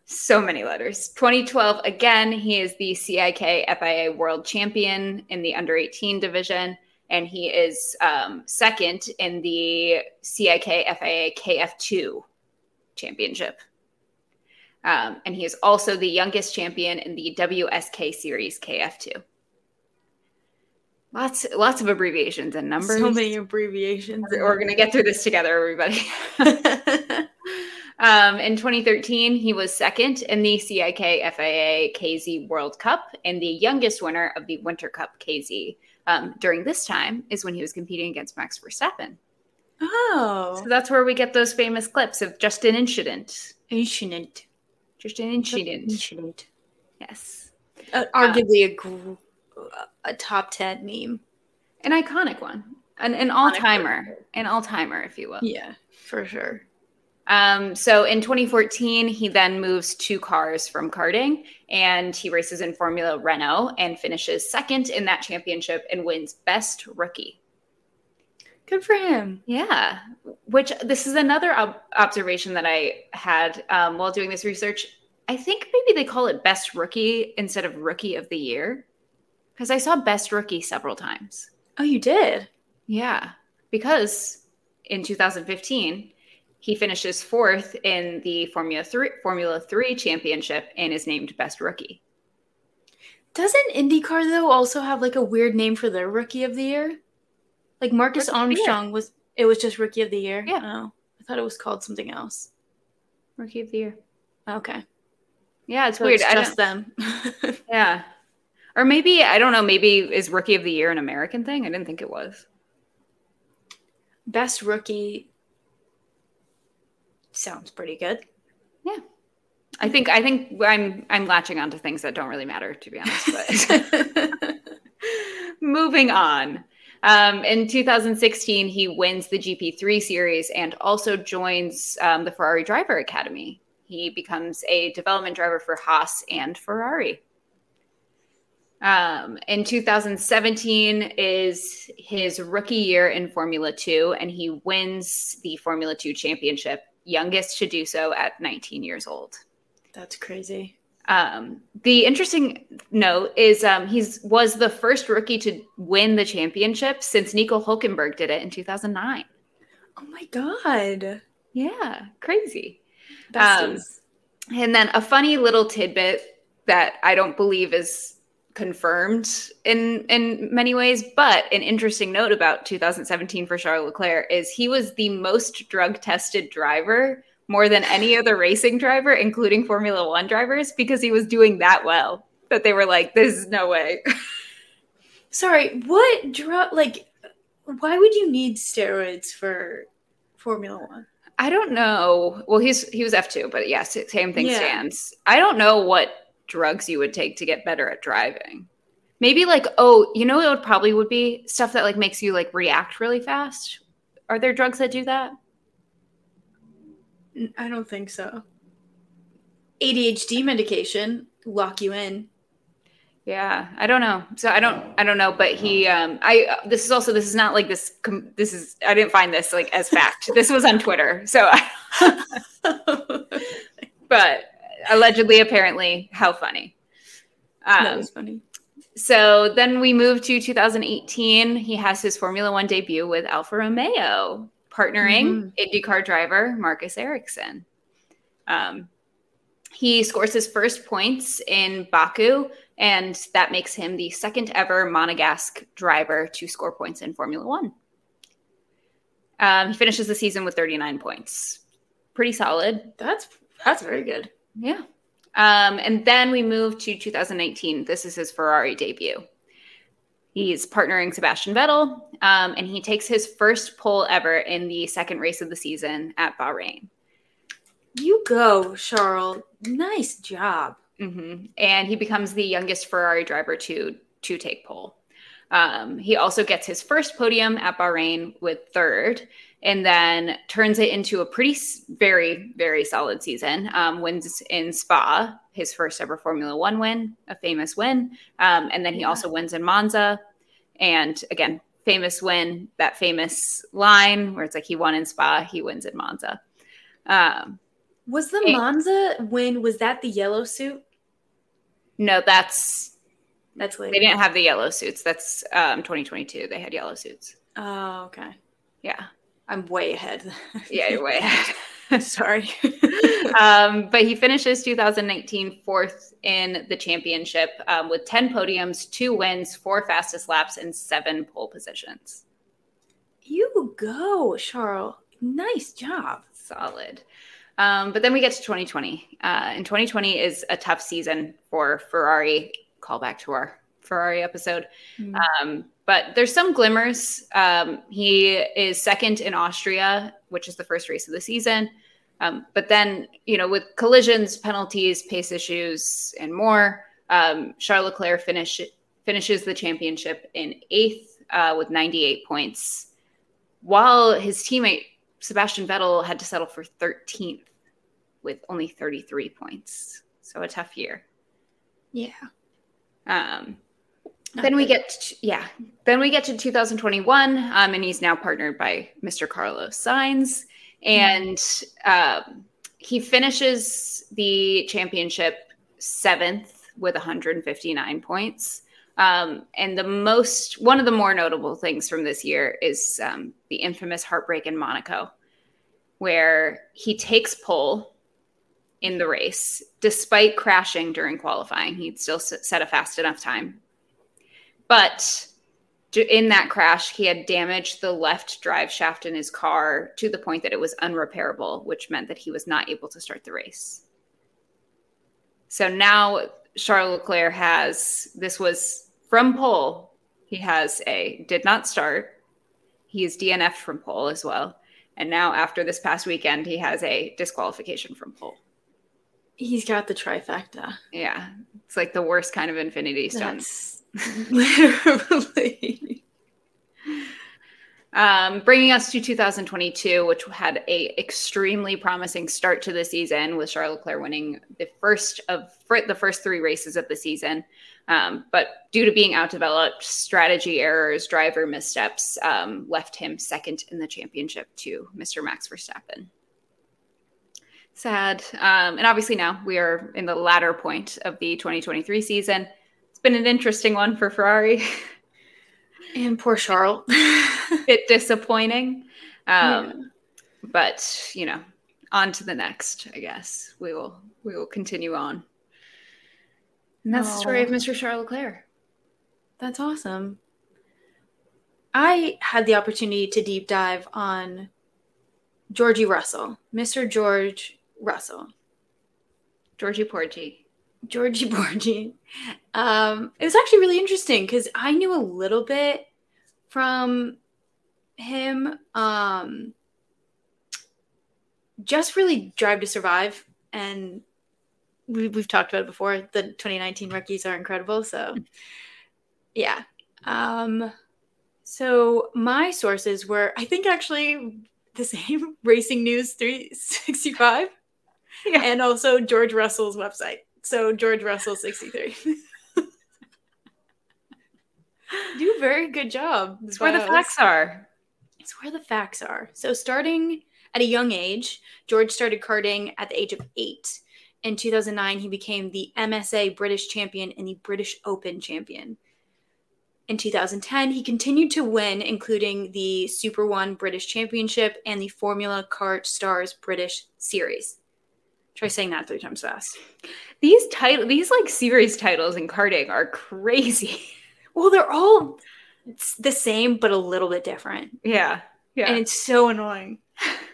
A: so many letters. 2012, again, he is the CIK FIA World Champion in the under 18 division, and he is um, second in the CIK FIA KF2 championship. Um, and he is also the youngest champion in the WSK Series KF2. Lots, lots of abbreviations and numbers.
B: So many abbreviations.
A: We're, we're going to get through this together, everybody. *laughs* *laughs* Um, in 2013, he was second in the CIK FIA KZ World Cup and the youngest winner of the Winter Cup KZ. Um, during this time is when he was competing against Max Verstappen.
B: Oh.
A: So that's where we get those famous clips of just an incident.
B: Incident.
A: Just an incident.
B: Incident.
A: Yes.
B: Uh, arguably a, gr- a top 10 meme.
A: An iconic one. An, an all timer. An all timer, if you will.
B: Yeah, for sure.
A: Um, so in 2014, he then moves to cars from karting and he races in Formula Renault and finishes second in that championship and wins Best Rookie.
B: Good for him.
A: Yeah. Which this is another ob- observation that I had um, while doing this research. I think maybe they call it Best Rookie instead of Rookie of the Year because I saw Best Rookie several times.
B: Oh, you did?
A: Yeah. Because in 2015, he finishes fourth in the Formula Three Formula Three Championship and is named Best Rookie.
B: Doesn't IndyCar though also have like a weird name for their Rookie of the Year? Like Marcus Rookie Armstrong was it was just Rookie of the Year.
A: Yeah.
B: Oh, I thought it was called something else.
A: Rookie of the Year.
B: Okay.
A: Yeah, it's so weird.
B: It's just them. *laughs*
A: yeah. Or maybe I don't know. Maybe is Rookie of the Year an American thing? I didn't think it was.
B: Best Rookie sounds pretty good.
A: Yeah. I think I think I'm I'm latching onto things that don't really matter to be honest. But *laughs* moving on. Um, in 2016, he wins the GP3 series and also joins um, the Ferrari Driver Academy. He becomes a development driver for Haas and Ferrari. Um, in 2017 is his rookie year in Formula Two, and he wins the Formula Two championship youngest to do so at 19 years old.
B: That's crazy.
A: Um, the interesting note is um, he's was the first rookie to win the championship since Nico Hulkenberg did it in 2009.
B: Oh my god!
A: Yeah, crazy. Um, and then a funny little tidbit that I don't believe is confirmed in in many ways but an interesting note about 2017 for Charles Leclerc is he was the most drug tested driver more than any other racing driver including Formula 1 drivers because he was doing that well that they were like this is no way. *laughs*
B: Sorry what drug like why would you need steroids for Formula 1
A: I don't know. Well he's he was F2 but yes same thing yeah. stands. I don't know what drugs you would take to get better at driving. Maybe like, oh, you know, it would probably would be stuff that like makes you like react really fast. Are there drugs that do that?
B: I don't think so. ADHD medication lock you in.
A: Yeah, I don't know. So I don't, I don't know. But he, um, I. This is also, this is not like this. Com- this is, I didn't find this like as fact. this was on Twitter. So, I, *laughs* *laughs* but allegedly, apparently, how funny.
B: Um, that was funny.
A: So then we move to 2018. He has his Formula One debut with Alfa Romeo, partnering mm-hmm. IndyCar driver Marcus Ericsson. Um, he scores his first points in Baku, and that makes him the second ever Monegasque driver to score points in Formula One. Um, he finishes the season with 39 points. Pretty solid.
B: That's that's very good.
A: Yeah. Um, and then we move to 2019. This is his Ferrari debut. He's partnering Sebastian Vettel, um, and he takes his first pole ever in the second race of the season at Bahrain.
B: You go, Charles. Nice job.
A: Mm-hmm. And he becomes the youngest Ferrari driver to to take pole. Um, he also gets his first podium at Bahrain with third, and then turns it into a pretty, very, very solid season. Um, wins in Spa, his first ever Formula One win, a famous win. Um, and then he yeah. also wins in Monza. And again, famous win, that famous line where it's like he won in Spa, he wins in Monza. Um,
B: was the Monza win, was that the yellow suit?
A: No, that's
B: that's later.
A: They didn't have the yellow suits. That's um, 2022. They had yellow suits.
B: Oh, okay.
A: Yeah.
B: I'm way ahead.
A: yeah, you're way ahead. *laughs*
B: Sorry. *laughs*
A: um, but he finishes 2019 fourth in the championship um, with 10 podiums, two wins, four fastest laps, and seven pole positions.
B: You go, Charles. Nice job.
A: Solid. Um, but then we get to 2020. Uh, and 2020 is a tough season for Ferrari call back to our Ferrari episode. Mm-hmm. Um, but there's some glimmers. Um, he is second in Austria, which is the first race of the season. Um, but then, you know, with collisions, penalties, pace issues, and more, um, Charles Leclerc finish, finishes the championship in eighth uh, with 98 points, while his teammate Sebastian Vettel had to settle for 13th with only 33 points. So a tough year.
B: Yeah.
A: Um, then we get to, yeah then we get to 2021 um, and he's now partnered by mr carlos sainz and um, he finishes the championship seventh with 159 points um, and the most one of the more notable things from this year is um, the infamous heartbreak in monaco where he takes pole in the race. Despite crashing during qualifying, he'd still set a fast enough time. But in that crash, he had damaged the left drive shaft in his car to the point that it was unrepairable, which meant that he was not able to start the race. So now Charles Leclerc has this was from pole. He has a did not start. He is DNF from pole as well. And now after this past weekend, he has a disqualification from pole.
B: He's got the trifecta.
A: Yeah. It's like the worst kind of infinity stones. *laughs*
B: literally.
A: Um, bringing us to 2022, which had a extremely promising start to the season, with Charles Leclerc winning the first of the first three races of the season. Um, but due to being outdeveloped, strategy errors, driver missteps um, left him second in the championship to Mr. Max Verstappen sad. Um, and obviously now we are in the latter point of the 2023 season. Been an interesting one for Ferrari.
B: And poor Charles. *laughs*
A: bit disappointing. Um, yeah. But, you know, on to the next, I guess. We will we will continue on. And that's oh. the story of Mr. Charles Leclerc.
B: That's awesome. I had the opportunity to deep dive on Georgie Russell, Mr. George Russell.
A: Georgie Porgy.
B: Georgie *laughs* Porgy. Um, it was actually really interesting because I knew a little bit from him. Um, just really Drive to Survive, and we, we've talked about it before. The 2019 rookies are incredible. So, yeah. Um, so my sources were, I think, actually the *laughs* same Racing News 365 yeah. and also George Russell's website. So George Russell 63. *laughs* do a very good job.
A: It's where the facts are.
B: It's where the facts are. So, starting at a young age, George started karting at the age of eight. In 2009, he became the MSA British champion and the British Open champion. In 2010, he continued to win, including the Super One British Championship and the Formula Kart Stars British Series. Try saying that three times fast.
A: These title, these like series titles in karting are crazy. *laughs*
B: Well, they're all the same, but a little bit different.
A: Yeah, yeah,
B: and it's so annoying. *laughs*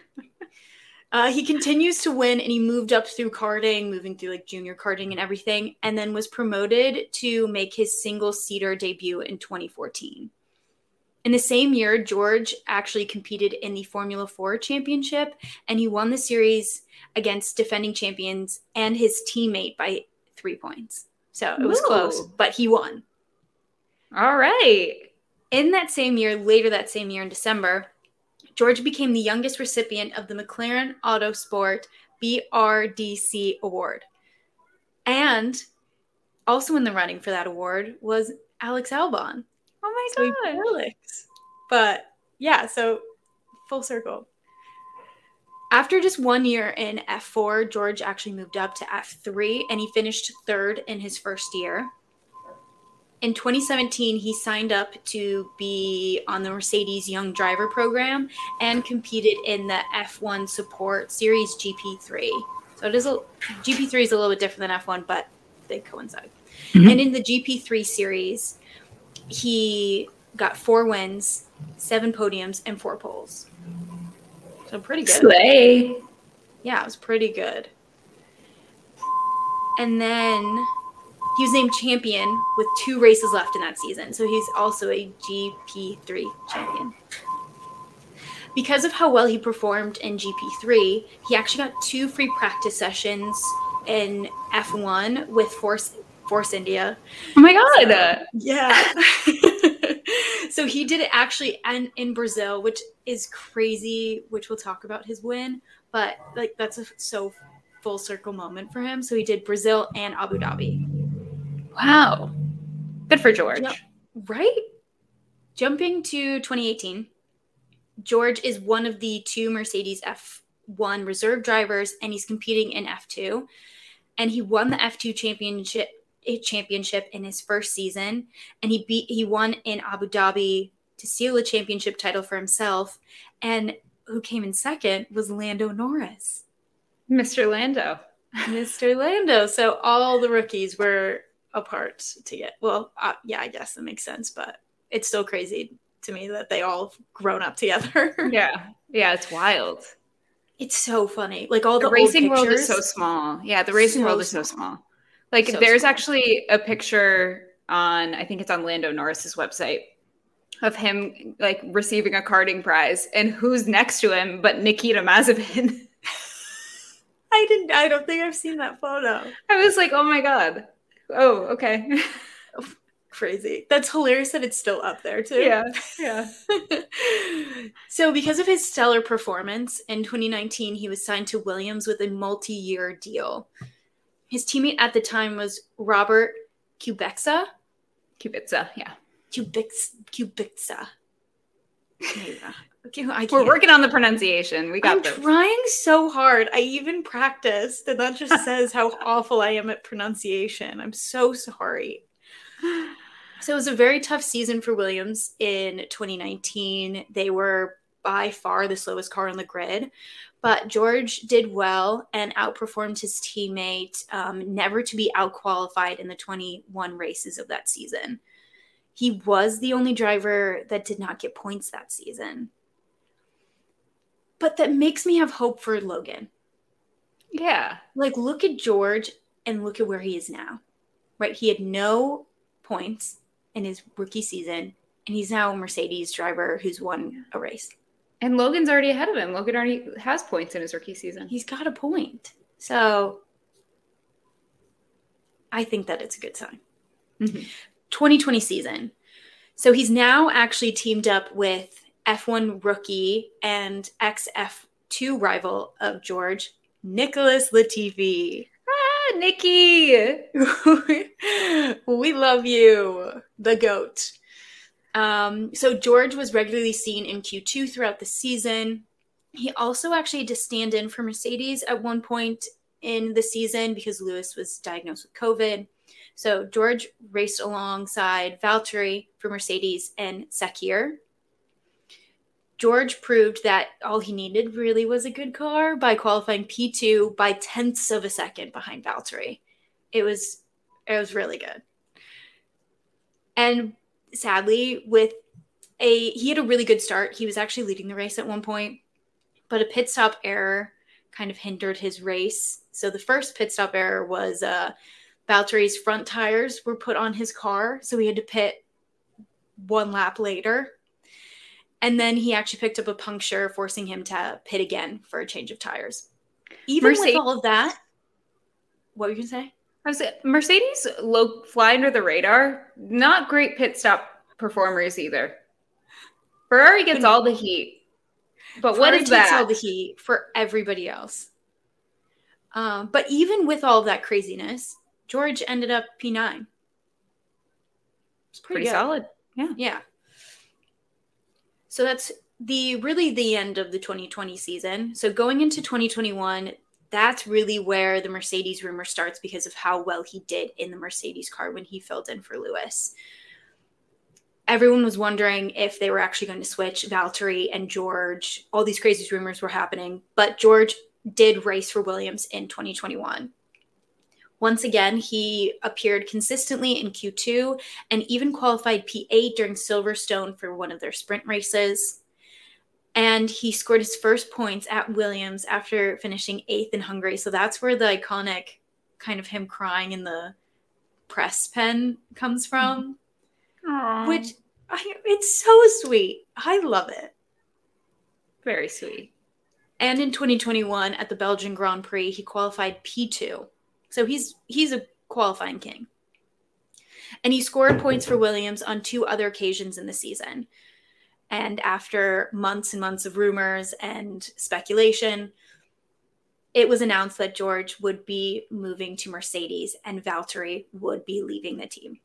B: Uh, he continues to win and he moved up through karting, moving through like junior karting and everything, and then was promoted to make his single seater debut in 2014. In the same year, George actually competed in the Formula 4 championship and he won the series against defending champions and his teammate by three points. So it was Ooh. close, but he won.
A: All right.
B: In that same year, later that same year in December, George became the youngest recipient of the McLaren Autosport BRDC Award. And also in the running for that award was Alex Albon.
A: My god.
B: But yeah, so full circle. After just one year in F4, George actually moved up to F3 and he finished third in his first year in 2017, he signed up to be on the Mercedes Young Driver Program and competed in the F1 Support Series GP3. So it is a GP3 is a little bit different than F1, but they coincide. Mm-hmm. And in the GP3 series, he got four wins, seven podiums, and four poles. So pretty good.
A: Slay.
B: Yeah, it was pretty good. And then he was named champion with two races left in that season. So he's also a GP3 champion. Because of how well he performed in GP3, he actually got two free practice sessions in F1 with Force Force India.
A: Oh my god.
B: So, yeah. *laughs* so he did it actually and in Brazil, which is crazy, which we'll talk about his win, but like that's a so full circle moment for him. So he did Brazil and Abu Dhabi.
A: Wow. Good for George.
B: right? Jumping to 2018, George is one of the two Mercedes F1 reserve drivers, and he's competing in F2. And he won the F2 championship championship in his first season, and he beat he won in Abu Dhabi to seal a championship title for himself. And who came in second was Lando Norris.
A: Mr. Lando. *laughs*
B: Mr. Lando. So all the rookies were apart to get. Well, uh, yeah, I guess that makes sense, but it's still crazy to me that they all grown up together. *laughs*
A: yeah, yeah, it's wild.
B: It's so funny. Like all the,
A: the racing world is so small. Yeah, the racing so world is so small. Like so there's actually a picture on I think it's on Lando Norris's website of him like receiving a karting prize and who's next to him but Nikita Mazepin. *laughs*
B: I didn't I don't think I've seen that photo.
A: I was like, "Oh my god." Oh, okay. *laughs*
B: Crazy. That's hilarious that it's still up there too.
A: Yeah. Yeah. *laughs*
B: so because of his stellar performance in 2019, he was signed to Williams with a multi-year deal. His teammate at the time was Robert Kubica.
A: Kubica, yeah.
B: Kubica. Kubica. *laughs*
A: We're working on the pronunciation. We got
B: I'm
A: this.
B: trying so hard. I even practiced, and that just *laughs* says how awful I am at pronunciation. I'm so sorry. So it was a very tough season for Williams in 2019. They were by far the slowest car on the grid, but George did well and outperformed his teammate, um, never to be outqualified in the 21 races of that season. He was the only driver that did not get points that season but that makes me have hope for Logan.
A: Yeah.
B: Like, look at George and look at where he is now, right? He had no points in his rookie season, and he's now a Mercedes driver who's won a race.
A: And Logan's already ahead of him. Logan already has points in his rookie season.
B: He's got a point. So I think that it's a good sign. Mm-hmm. 2020 season. So he's now actually teamed up with F1 rookie and ex F2 rival of George, Nicholas Latifi.
A: Ah, Nikki. *laughs*
B: we love you, the goat. Um, so George was regularly seen in Q2 throughout the season. He also actually had to stand in for Mercedes at one point in the season because Lewis was diagnosed with COVID. So George raced alongside Valtteri for Mercedes and Sakhir. George proved that all he needed really was a good car by qualifying P2 by tenths of a second behind Valtteri. It was it was really good. And sadly, with a he had a really good start. He was actually leading the race at one point, but a pit stop error kind of hindered his race. So the first pit stop error was uh Valtteri's front tires were put on his car, so he had to pit one lap later. And then he actually picked up a puncture, forcing him to pit again for a change of tires. Even Mercedes, with all of that, what were you gonna say?
A: I was Mercedes low fly under the radar. Not great pit stop performers either. Ferrari gets all the heat, but Ferrari what is that?
B: All the heat for everybody else. Um, but even with all of that craziness, George ended up P9.
A: It's pretty, pretty solid. Yeah.
B: Yeah. So that's the really the end of the 2020 season. So going into 2021, that's really where the Mercedes rumor starts because of how well he did in the Mercedes car when he filled in for Lewis. Everyone was wondering if they were actually going to switch Valtteri and George. All these crazy rumors were happening, but George did race for Williams in 2021. Once again, he appeared consistently in Q2 and even qualified P8 during Silverstone for one of their sprint races. And he scored his first points at Williams after finishing eighth in Hungary. So that's where the iconic kind of him crying in the press pen comes from. Aww. Which I, it's so sweet. I love it.
A: Very sweet.
B: And in 2021 at the Belgian Grand Prix, he qualified P2 so he's he's a qualifying king. And he scored points for Williams on two other occasions in the season. And after months and months of rumors and speculation, it was announced that George would be moving to Mercedes and Valtteri would be leaving the team.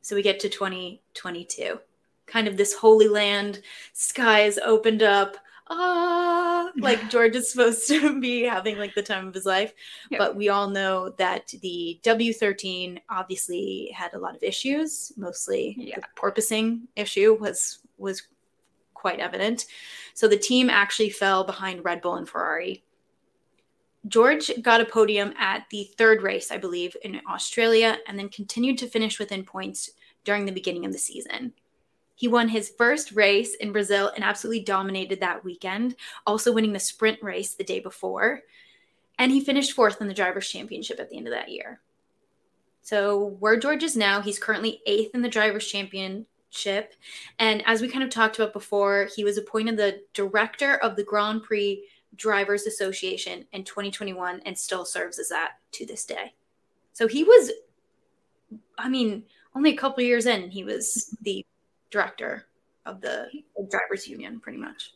B: So we get to 2022. Kind of this holy land, skies opened up, ah, *laughs* like George is supposed to *laughs* be having like the time of his life. Yep. But we all know that the W13 obviously had a lot of issues. Mostly yeah. the porpoising issue was was quite evident. So the team actually fell behind Red Bull and Ferrari. George got a podium at the third race, I believe, in Australia, and then continued to finish within points during the beginning of the season. He won his first race in Brazil and absolutely dominated that weekend, also winning the sprint race the day before. And he finished fourth in the Drivers' Championship at the end of that year. So, where George is now, he's currently eighth in the Drivers' Championship. And as we kind of talked about before, he was appointed the director of the Grand Prix Drivers Association in 2021 and still serves as that to this day. So, he was, I mean, only a couple years in, he was the director of the drivers union pretty much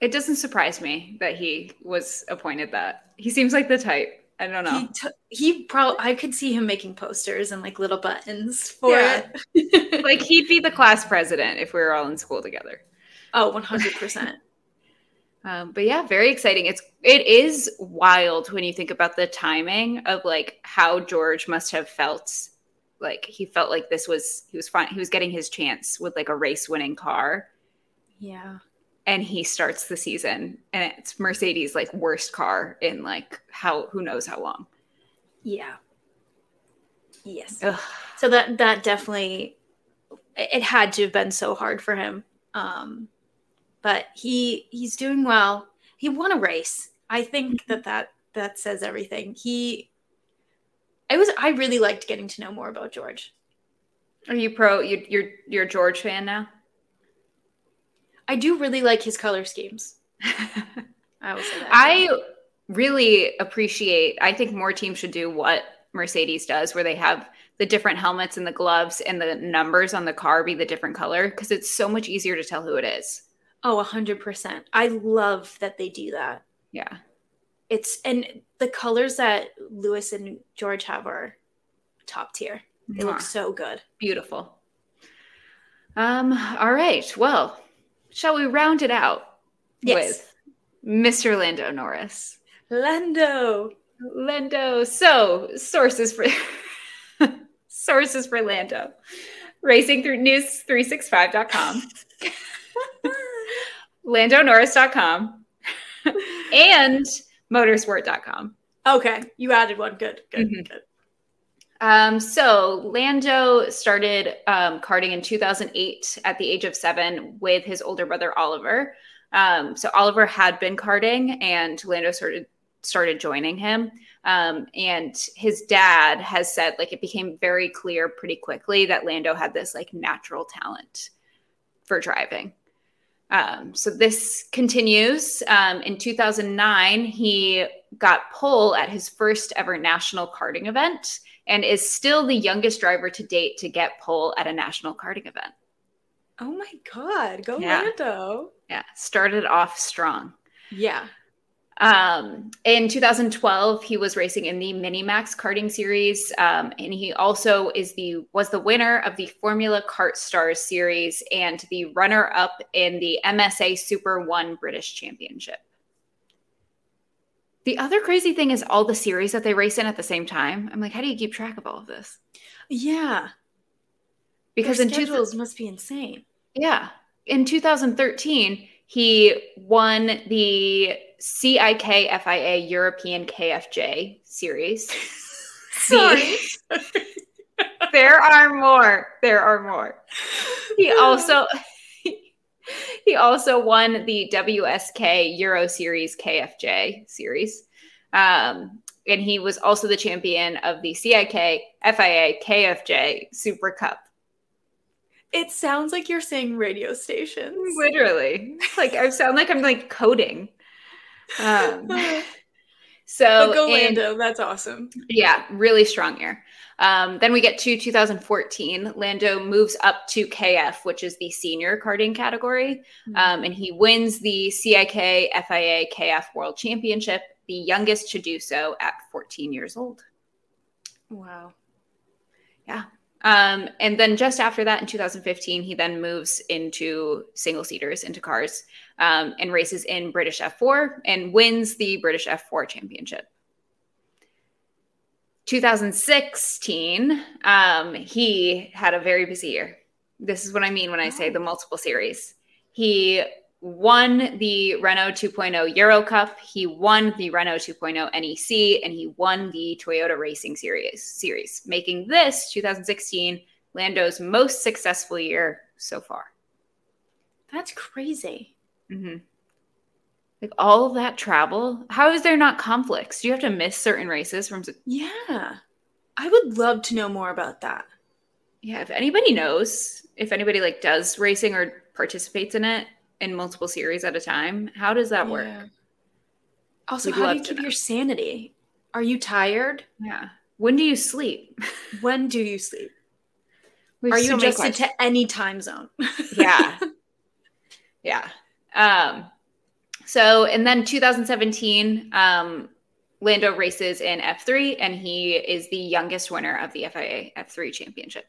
A: it doesn't surprise me that he was appointed that he seems like the type i don't know.
B: he, t- he probably i could see him making posters and like little buttons for yeah.
A: it. *laughs* Like he'd be the class president if we were all in school together.
B: Oh 100%
A: um, but yeah very exciting. It's it is wild when you think about the timing of like how george must have felt like he felt like this was he was fine he was getting his chance with like a race winning car.
B: Yeah
A: and he starts the season and it's mercedes like worst car in like how who knows how long
B: yeah yes Ugh. so that that definitely it had to have been so hard for him um but he he's doing well he won a race i think that that that says everything he I was I really liked getting to know more about George.
A: Are you pro? You, you're you're a George fan now.
B: I do really like his color schemes. *laughs*
A: I will say that. I really appreciate. I think more teams should do what Mercedes does, where they have the different helmets and the gloves and the numbers on the car be the different color because it's so much easier to tell who it is.
B: Oh, 100%. I love that they do that.
A: Yeah
B: it's and the colors that Lewis and George have are top tier. They look so good.
A: Beautiful. Um, all right. Well, shall we round it out
B: Yes.
A: with Mr. Lando Norris?
B: Lando.
A: Lando. So, sources for *laughs* sources for Lando. Racing through news365.com, *laughs* landonorris.com, and motorsport.com.
B: Okay, you added one. Good, good,
A: Mhm.
B: good.
A: Um, so Lando started um, karting in 2008 at the age of seven with his older brother Oliver. Um, so Oliver had been karting, and Lando started started joining him. Um, and his dad has said like it became very clear pretty quickly that Lando had this like natural talent for driving. Um, so this continues. Um, in 2009, he got pole at his first ever national karting event and is still the youngest driver to date to get pole at a national karting event.
B: Oh my god, go
A: Yeah.
B: Lando.
A: Yeah, started off strong.
B: Yeah.
A: Um, in 2012, he was racing in the Minimax karting series, um, and he also is the was the winner of the Formula Kart Stars series and the runner up in the MSA Super One British Championship. The other crazy thing is all the series that they race in at the same time. I'm like, how do you keep track of all of this?
B: Yeah.
A: Because
B: Their
A: in two,
B: schedules must be insane.
A: Yeah. In 2013, he won the CIK FIA European KFJ series. *laughs*
B: Sorry. *laughs*
A: there are more. There are more. He *laughs* also he also won the WSK Euro Series KFJ series. Um, and he was also the champion of the CIK FIA KFJ Super Cup.
B: It sounds like you're saying radio stations.
A: Literally. Like I sound like I'm like coding. Um *laughs* so
B: but go
A: in-
B: Lando, that's awesome.
A: yeah, really strong year. Um, then we get to 2014. Lando moves up to KF, which is the senior karting category, um, and he wins the CIK FIA KF World Championship, the youngest to do so at 14 years old.
B: wow. Yeah.
A: Um, and then just after that, in 2015, he then moves into single seaters, into cars, um, and races in British F4 and wins the British F4 championship. 2016, um, he had a very busy year. This is what I mean when I say the multiple series. He won the Renault 2.0 Euro Cup, he won the Renault 2.0 NEC, and he won the Toyota Racing Series, series making this 2016 Lando's most successful year so far.
B: That's crazy.
A: hmm Like all of that travel, how is there not conflicts? Do you have to miss certain races from?
B: Yeah. I would love to know more about that.
A: Yeah, if anybody knows, if anybody like does racing or participates in it in multiple series at a time, how does that work?
B: Also,
A: We'd
B: how do you keep your sanity? Are you tired?
A: Yeah. When do you sleep? *laughs*
B: When do you sleep?
A: We have
B: Are you
A: so
B: adjusted to any time zone? *laughs*
A: yeah yeah um so and then 2017 um lando races in f3 and he is the youngest winner of the fia f3 championship.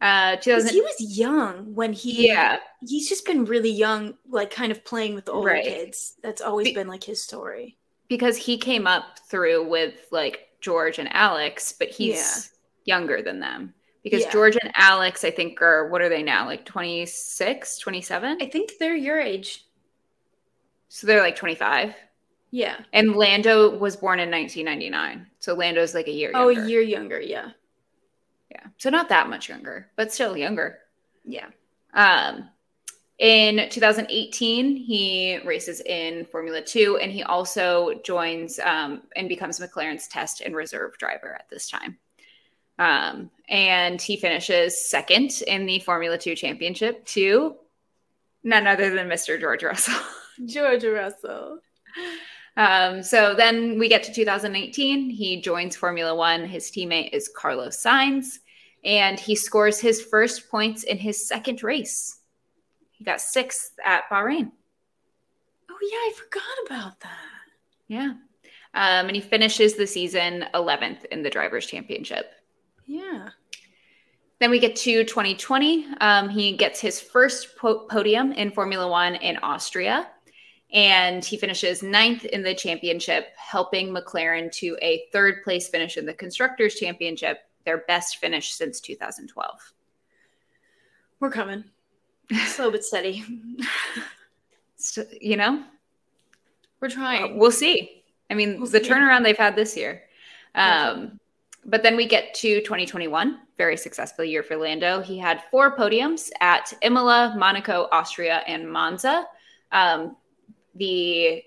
A: Uh
B: 'Cause
A: 2000
B: he was young when he
A: yeah.
B: he's just been really young like kind of playing with the older
A: Right.
B: kids. That's always
A: Be-
B: been like his story.
A: Because he came up through with like george and alex but he's younger than them. Because
B: Yeah.
A: george and alex i think are what are they now like 26 27
B: i think they're your age
A: so they're like 25
B: yeah
A: And Lando was born in 1999. So Lando's like a year
B: oh
A: younger.
B: a year younger yeah
A: Yeah. So not that much younger, but still younger.
B: yeah
A: Um, in 2018, he races in Formula Two and he also joins um, and becomes McLaren's test and reserve driver at this time. Um, and he finishes second in the Formula Two championship to none other than Mr. George Russell. *laughs*
B: george russell
A: Um, so then we get to 2018. He joins Formula One. His teammate is Carlos Sainz, and he scores his first points in his second race. He got sixth at Bahrain.
B: oh yeah i forgot about that
A: Yeah. Um, and he finishes the season 11th in the Drivers' Championship.
B: yeah
A: then we get to 2020. Um, he gets his first po- podium in Formula One in Austria, and he finishes ninth in the championship, helping McLaren to a third place finish in the Constructors' Championship, their best finish since 2012.
B: We're coming. Slow but steady. *laughs*
A: So, you know,
B: We're trying.
A: we'll see. I mean,
B: We'll
A: the
B: see.
A: turnaround they've had this year. Um, but then we get to 2021, very successful year for Lando. He had four podiums at Imola, Monaco, Austria, and Monza. Um, the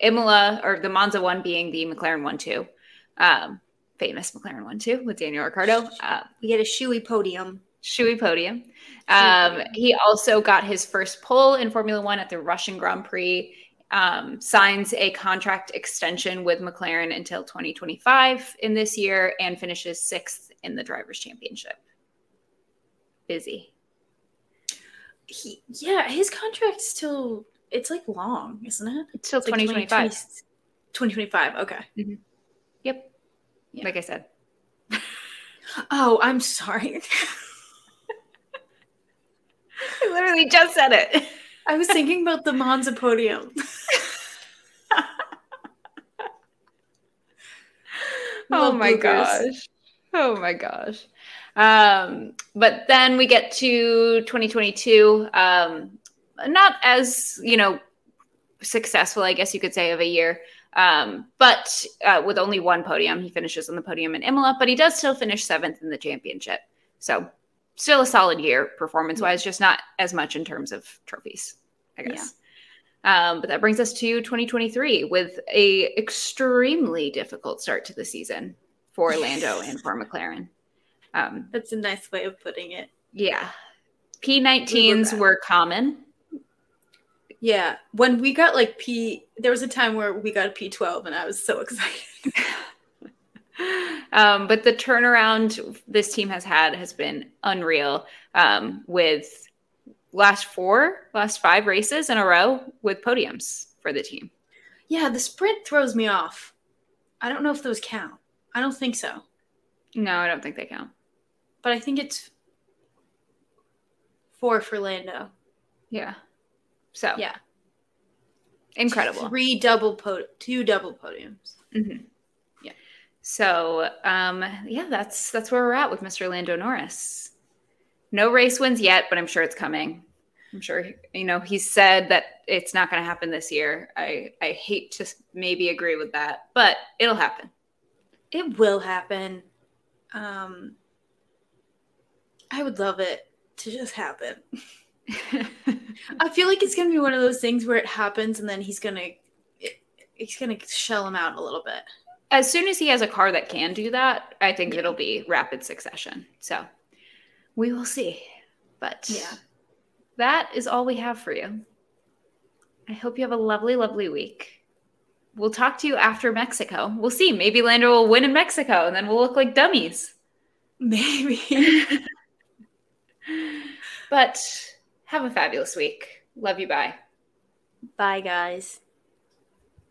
A: Imola or the Monza one being the McLaren one two, um, famous McLaren one two with Daniel Ricciardo. Uh,
B: we get a shoey podium.
A: Shoey podium. Um,
B: podium.
A: he also got his first pole in Formula One at the Russian Grand Prix. Um, signs a contract extension with McLaren until 2025 in this year and finishes sixth in the Drivers' Championship. Busy.
B: He, yeah, his contract's still it's like long, isn't it?
A: It's till 2025.
B: 2025. Okay.
A: Yep.
B: Yeah.
A: Like I said.
B: Oh, I'm sorry. *laughs*
A: I literally just said it.
B: I was thinking about the Monza podium. *laughs* *laughs*
A: oh my
B: bloopers.
A: gosh. Oh my gosh. Um, but then we get to 2022. Um, not as, you know, successful, I guess you could say, of a year. Um, but uh, with only one podium, he finishes on the podium in Imola, but he does still finish seventh in the championship. So still a solid year performance wise, just not as much in terms of trophies, I guess. Um, but that brings us to 2023 with a extremely difficult start to the season for Lando and for McLaren. Um,
B: That's a nice way of putting it.
A: yeah, P19s
B: were
A: were common.
B: Yeah, when we got like P, there was a time where we got a P12, and I was so *laughs* excited.
A: um, but the turnaround this team has had has been unreal. Um, with last four, last five races in a row with podiums for the team.
B: yeah, the sprint throws me off. I don't know if those count. I don't think so,
A: No, I don't think they count.
B: but I think it's four for Lando.
A: Yeah. So
B: Yeah,
A: incredible.
B: Three double pod, two double podiums.
A: Mhm.
B: Yeah.
A: So, um, yeah, that's that's where we're at with Mr. Lando Norris. No race wins yet, but I'm sure it's coming. I'm sure you know he said that it's not going to happen this year. I I hate to maybe agree with that, but it'll happen.
B: It will happen. Um, I would love it to just happen. *laughs* *laughs* I feel like it's gonna be one of those things where it happens and then he's gonna he's gonna shell him out a little bit.
A: as soon as he has a car that can do that, I think
B: Yeah.
A: it'll be rapid succession. So we will see. But
B: Yeah.
A: that is all we have for you. I hope you have a lovely, lovely week. We'll talk to you after Mexico. We'll see. Maybe Lando will win in Mexico and then we'll look like dummies.
B: Maybe. *laughs*
A: but have a fabulous week. Love you. Bye.
B: Bye guys.